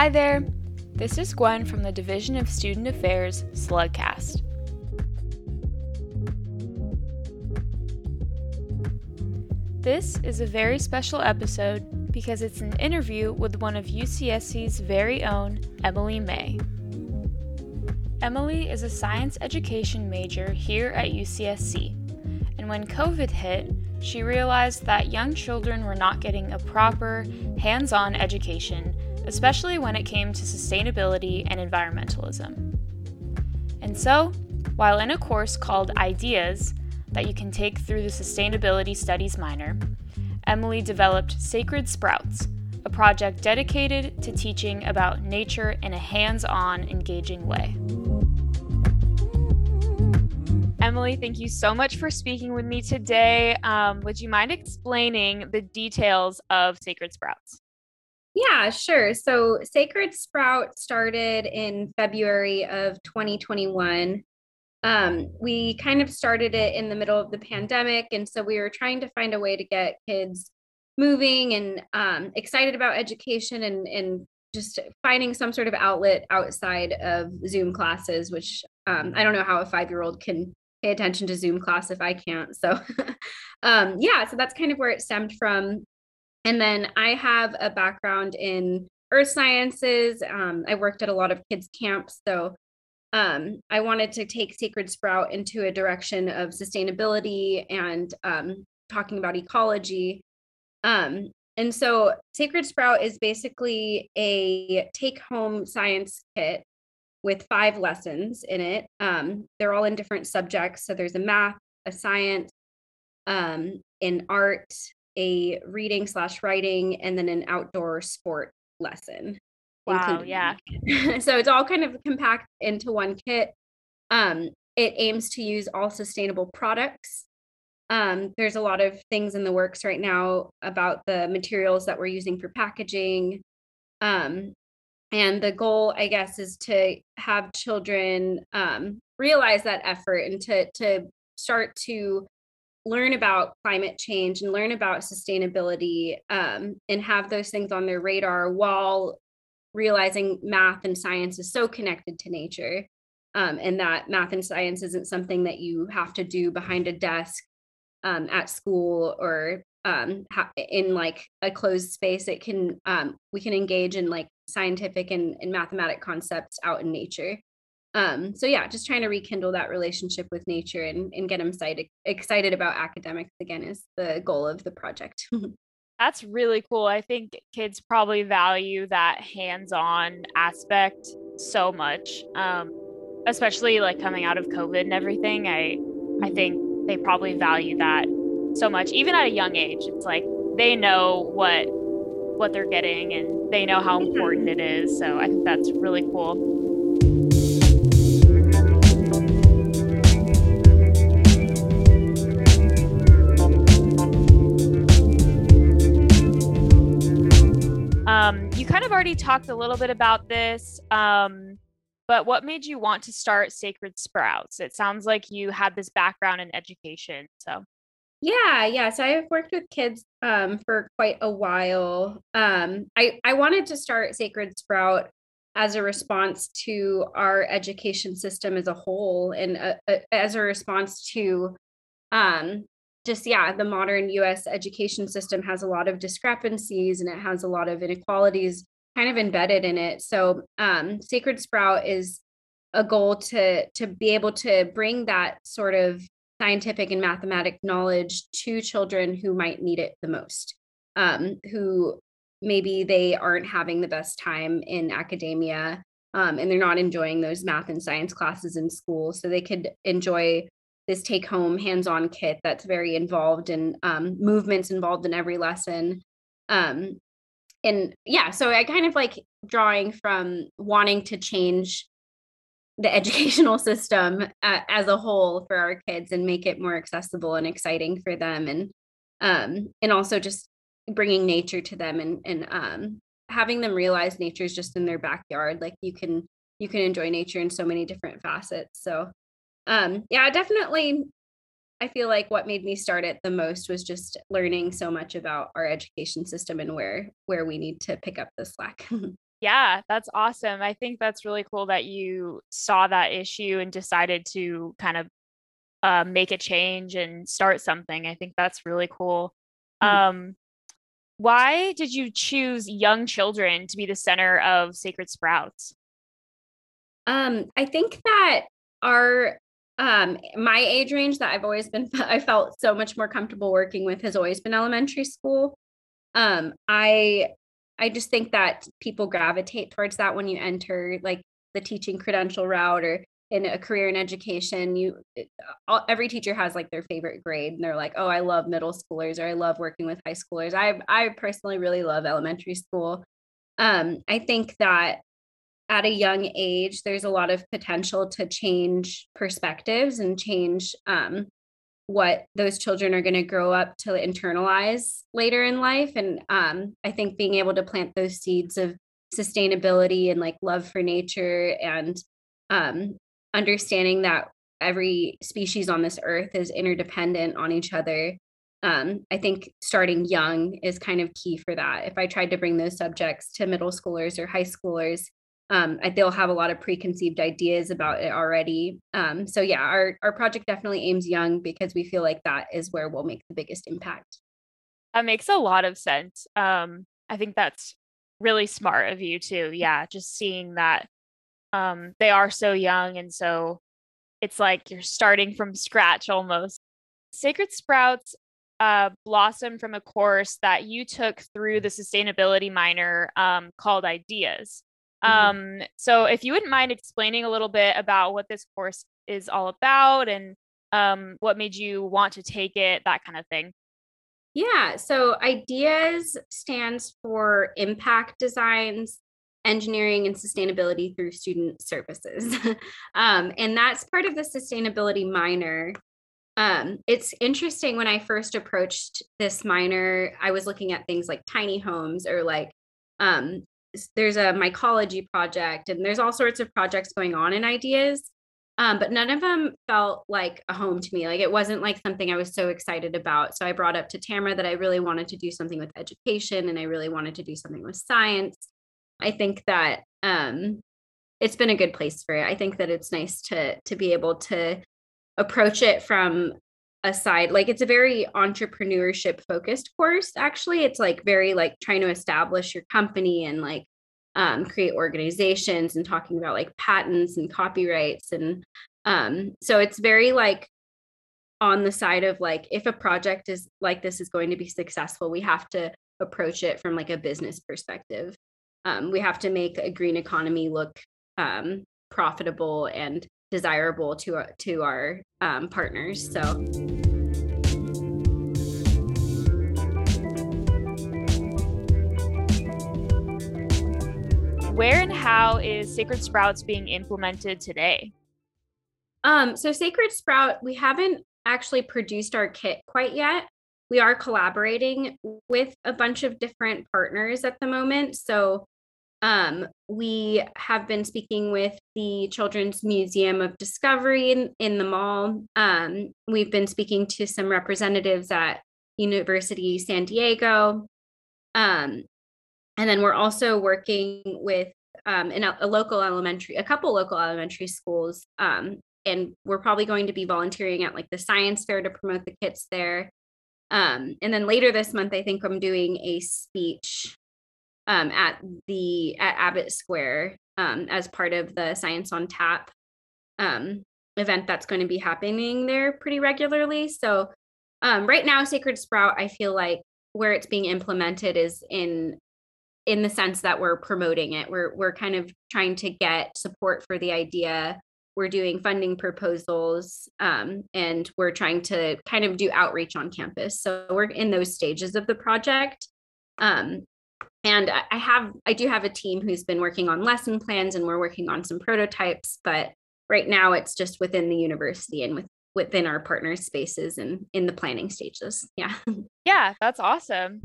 Hi there. This is Gwen from the Division of Student Affairs Slugcast. This is a very special episode because it's an interview with one of UCSC's very own Emily May. Emily is a science education major here at UCSC, and when COVID hit, she realized that young children were not getting a proper, hands on education, especially when it came to sustainability and environmentalism. And so, while in a course called Ideas that you can take through the Sustainability Studies minor, Emily developed Sacred Sprouts, a project dedicated to teaching about nature in a hands on, engaging way. Emily, thank you so much for speaking with me today. Um, would you mind explaining the details of Sacred Sprouts? Yeah, sure. So, Sacred Sprout started in February of 2021. Um, we kind of started it in the middle of the pandemic. And so, we were trying to find a way to get kids moving and um, excited about education and, and just finding some sort of outlet outside of Zoom classes, which um, I don't know how a five year old can pay attention to Zoom class if I can't. So, um, yeah, so that's kind of where it stemmed from. And then I have a background in earth sciences. Um, I worked at a lot of kids' camps. So, um, I wanted to take Sacred Sprout into a direction of sustainability and um, talking about ecology. Um, and so, Sacred Sprout is basically a take home science kit with five lessons in it. Um, they're all in different subjects. So there's a math, a science, um, an art, a reading slash writing, and then an outdoor sport lesson. Wow, yeah. so it's all kind of compact into one kit. Um, it aims to use all sustainable products. Um, there's a lot of things in the works right now about the materials that we're using for packaging. Um, and the goal i guess is to have children um, realize that effort and to to start to learn about climate change and learn about sustainability um, and have those things on their radar while realizing math and science is so connected to nature um, and that math and science isn't something that you have to do behind a desk um, at school or um, in like a closed space. It can um, we can engage in like scientific and, and mathematic concepts out in nature um, so yeah just trying to rekindle that relationship with nature and, and get them excited excited about academics again is the goal of the project. That's really cool. I think kids probably value that hands-on aspect so much um, especially like coming out of covid and everything. I i think they probably value that so much even at a young age. It's like they know what what they're getting and they know how important it is so i think that's really cool already talked a little bit about this um, but what made you want to start sacred sprouts it sounds like you had this background in education so yeah, yeah. So I've worked with kids um, for quite a while. Um, I I wanted to start Sacred Sprout as a response to our education system as a whole, and uh, uh, as a response to um, just yeah, the modern U.S. education system has a lot of discrepancies and it has a lot of inequalities kind of embedded in it. So um, Sacred Sprout is a goal to to be able to bring that sort of scientific and mathematic knowledge to children who might need it the most, um, who maybe they aren't having the best time in academia um, and they're not enjoying those math and science classes in school. So they could enjoy this take home hands on kit that's very involved in um, movements involved in every lesson. Um, and yeah, so I kind of like drawing from wanting to change the educational system uh, as a whole for our kids and make it more accessible and exciting for them and um and also just bringing nature to them and and um having them realize nature is just in their backyard like you can you can enjoy nature in so many different facets. So um yeah definitely i feel like what made me start it the most was just learning so much about our education system and where where we need to pick up the slack Yeah, that's awesome. I think that's really cool that you saw that issue and decided to kind of uh, make a change and start something. I think that's really cool. Mm-hmm. Um, why did you choose young children to be the center of Sacred Sprouts? Um, I think that our um, my age range that I've always been I felt so much more comfortable working with has always been elementary school. Um, I I just think that people gravitate towards that when you enter like the teaching credential route or in a career in education you all, every teacher has like their favorite grade and they're like oh i love middle schoolers or i love working with high schoolers i i personally really love elementary school um, i think that at a young age there's a lot of potential to change perspectives and change um, what those children are going to grow up to internalize later in life. And um, i think being able to plant those seeds of sustainability and like love for nature and um, understanding that every species on this earth is interdependent on each other um, i think starting young is kind of key for that. If i tried to bring those subjects to middle schoolers or high schoolers um, they'll have a lot of preconceived ideas about it already. Um, so yeah, our our project definitely aims young because we feel like that is where we'll make the biggest impact. That makes a lot of sense. Um, I think that's really smart of you too. Yeah, just seeing that um, they are so young, and so it's like you're starting from scratch almost. Sacred Sprouts uh, blossomed from a course that you took through the sustainability minor um, called Ideas. Mm-hmm. Um, so if you wouldn't mind explaining a little bit about what this course is all about and um, what made you want to take it, that kind of thing. Yeah. So IDEAS stands for Impact Designs, Engineering, and Sustainability through Student Services. um, and that's part of the sustainability minor. Um, it's interesting when I first approached this minor, I was looking at things like tiny homes or like um, there's a mycology project and there's all sorts of projects going on in ideas um, but none of them felt like a home to me like it wasn't like something i was so excited about so i brought up to tamara that i really wanted to do something with education and i really wanted to do something with science. I think that um, it's been a good place for it i think that it's nice to to be able to approach it from aside like it's a very entrepreneurship focused course actually. It's like very like trying to establish your company and like um, create organizations and talking about like patents and copyrights and um, so it's very like on the side of like if a project is like this is going to be successful we have to approach it from like a business perspective. Um, we have to make a green economy look um, profitable and desirable to our, to our um, partners. So. Where and how is Sacred Sprouts being implemented today? Um, so Sacred Sprout, we haven't actually produced our kit quite yet. We are collaborating with a bunch of different partners at the moment. So um, we have been speaking with the Children's Museum of Discovery in, in the mall. Um, we've been speaking to some representatives at University San Diego. Um, and then we're also working with um, in a, a, local elementary, a couple local elementary schools. Um, and we're probably going to be volunteering at like the science fair to promote the kits there. Um, and then later this month, I think I'm doing a speech um, at the at Abbott Square um, as part of the Science on Tap um, event that's going to be happening there pretty regularly. So um, right now, Sacred Sprout, I feel like where it's being implemented is in in the sense that we're promoting it. We're we're kind of trying to get support for the idea. We're doing funding proposals, um, and we're trying to kind of do outreach on campus. So we're in those stages of the project. Um, and i have i do have a team who's been working on lesson plans and we're working on some prototypes but right now it's just within the university and with within our partner spaces and in the planning stages. Yeah. Yeah that's awesome.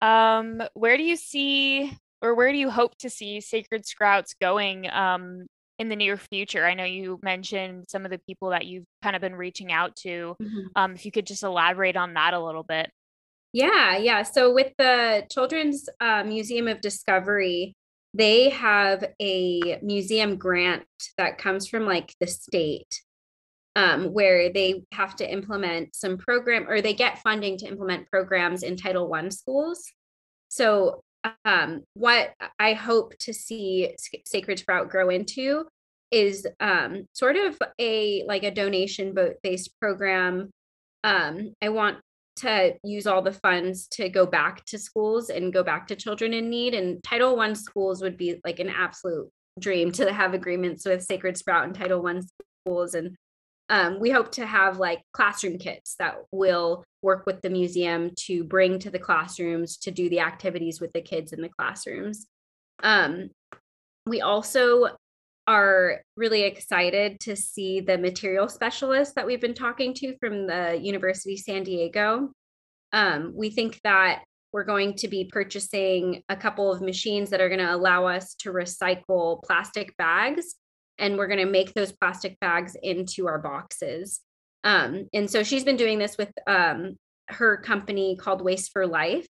Um where do you see or where do you hope to see sacred sprouts going um in the near future? I know you mentioned some of the people that you've kind of been reaching out to. Mm-hmm. um if you could just elaborate on that a little bit yeah, yeah. So with the Children's uh, Museum of Discovery, they have a museum grant that comes from like the state um, where they have to implement some program or they get funding to implement programs in title one schools so um, what i hope to see sacred sprout grow into is um, sort of a like a donation based program um, i want to use all the funds to go back to schools and go back to children in need. And Title One schools would be like an absolute dream to have agreements with Sacred Sprout and Title One schools. And um, we hope to have like classroom kits that will work with the museum to bring to the classrooms to do the activities with the kids in the classrooms. Um, we also are really excited to see the material specialists that we've been talking to from the University San Diego. Um, we think that we're going to be purchasing a couple of machines that are going to allow us to recycle plastic bags, and we're going to make those plastic bags into our boxes. Um, and so she's been doing this with um, her company called Waste for Life.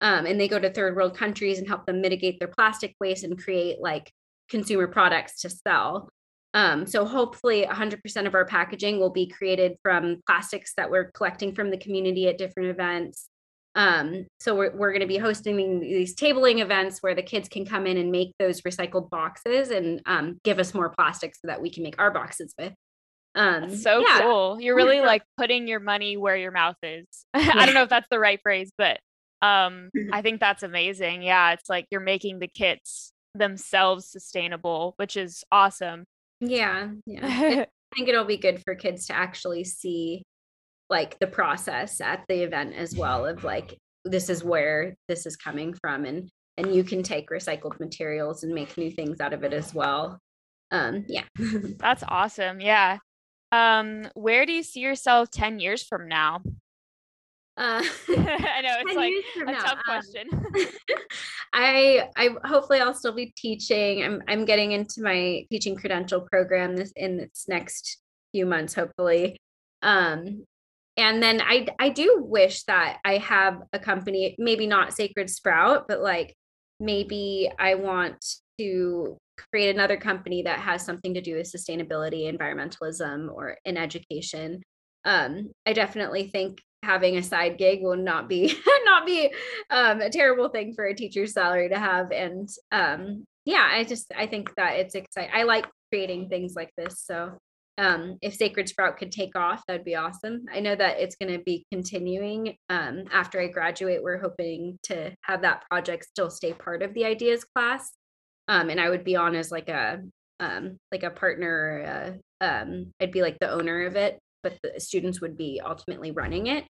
Um, and they go to third world countries and help them mitigate their plastic waste and create like consumer products to sell. Um, so hopefully 100% of our packaging will be created from plastics that we're collecting from the community at different events. Um, so we're, we're going to be hosting these tabling events where the kids can come in and make those recycled boxes and um, give us more plastic so that we can make our boxes with. Um, so yeah. cool. You're really like putting your money where your mouth is. I don't know if that's the right phrase, but um, I think that's amazing. Yeah, it's like you're making the kits themselves sustainable, which is awesome. Yeah. Yeah. I think it'll be good for kids to actually see like the process at the event as well of like this is where this is coming from and and you can take recycled materials and make new things out of it as well. Um yeah. That's awesome. Yeah. Um where do you see yourself 10 years from now? Uh, I know it's like a now, tough um, question. Um, I I hopefully I'll still be teaching. I'm I'm getting into my teaching credential program this in this next few months, hopefully. Um, and then I I do wish that I have a company, maybe not Sacred Sprout, but like maybe I want to create another company that has something to do with sustainability, environmentalism, or in education. Um, I definitely think having a side gig will not be not be um, a terrible thing for a teacher's salary to have. And um, yeah i just i think that it's exciting i like creating things like this. So um, if sacred sprout could take off that would be awesome. I know that it's going to be continuing um, after i graduate we're hoping to have that project still stay part of the ideas class. Um, and i would be on as like a um, like a partner i'd be like the owner of it but the students would be ultimately running it.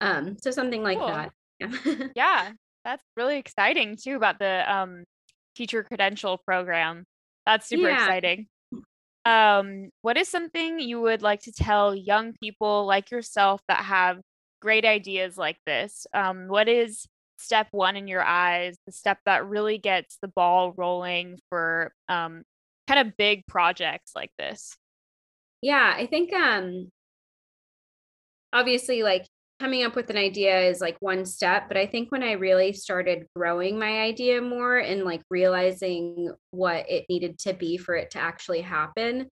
Um, so something like cool. that. Yeah. yeah, that's really exciting too about the um, teacher credential program. That's super yeah. exciting. Um, what is something you would like to tell young people like yourself that have great ideas like this? Um, what is step one in your eyes, the step that really gets the ball rolling for um, kind of big projects like this? Yeah, I think um, obviously like coming up with an idea is like one step but i think when i really started growing my idea more and like realizing what it needed to be for it to actually happen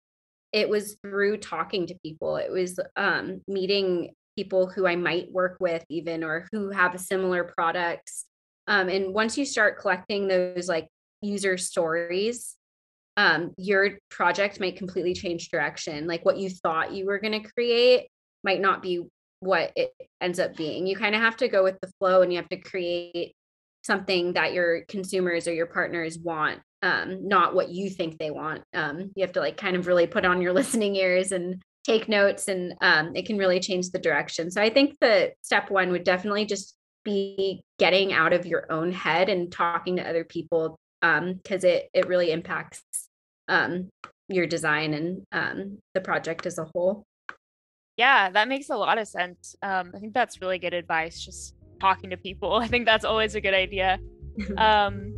it was through talking to people. It was um, meeting people who i might work with even or who have similar products um, and once you start collecting those like user stories um, your project might completely change direction like what you thought you were going to create might not be what it ends up being. You kind of have to go with the flow and you have to create something that your consumers or your partners want, um, not what you think they want. Um, you have to like kind of really put on your listening ears and take notes, and um, it can really change the direction. So I think the step one would definitely just be getting out of your own head and talking to other people because um, it it really impacts um, your design and um, the project as a whole. Yeah, that makes a lot of sense. Um, I think that's really good advice. Just talking to people. I think that's always a good idea. Um,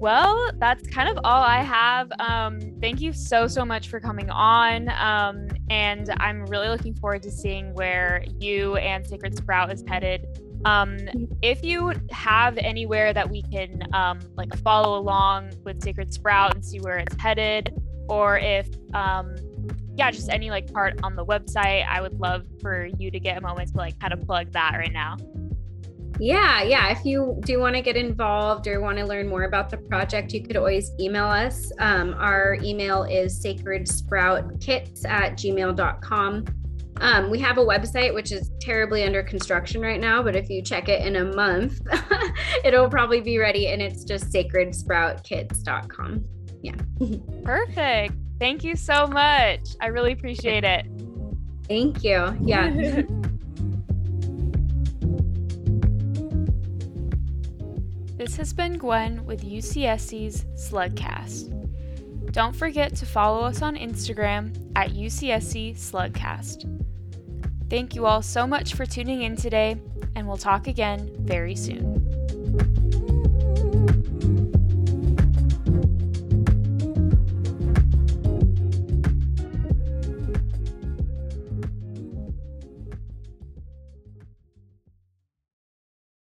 well, that's kind of all I have. Um, thank you so, so much for coming on. Um, and I'm really looking forward to seeing where you and Sacred Sprout is headed Um, if you have anywhere that we can um, like follow along with Sacred Sprout and see where it's headed, or if um, yeah, just any like part on the website, I would love for you to get a moment to like kind of plug that right now. Yeah, yeah. If you do want to get involved or want to learn more about the project, you could always email us. Um, our email is sacredsproutkits at gmail.com. Um, we have a website which is terribly under construction right now, but if you check it in a month, it'll probably be ready and it's just sacredsproutkits.com. Yeah. Perfect. Thank you so much. I really appreciate it. Thank you. Yeah. This has been Gwen with UCSC's Slugcast. Don't forget to follow us on Instagram at UCSC Slugcast. Thank you all so much for tuning in today, and we'll talk again very soon.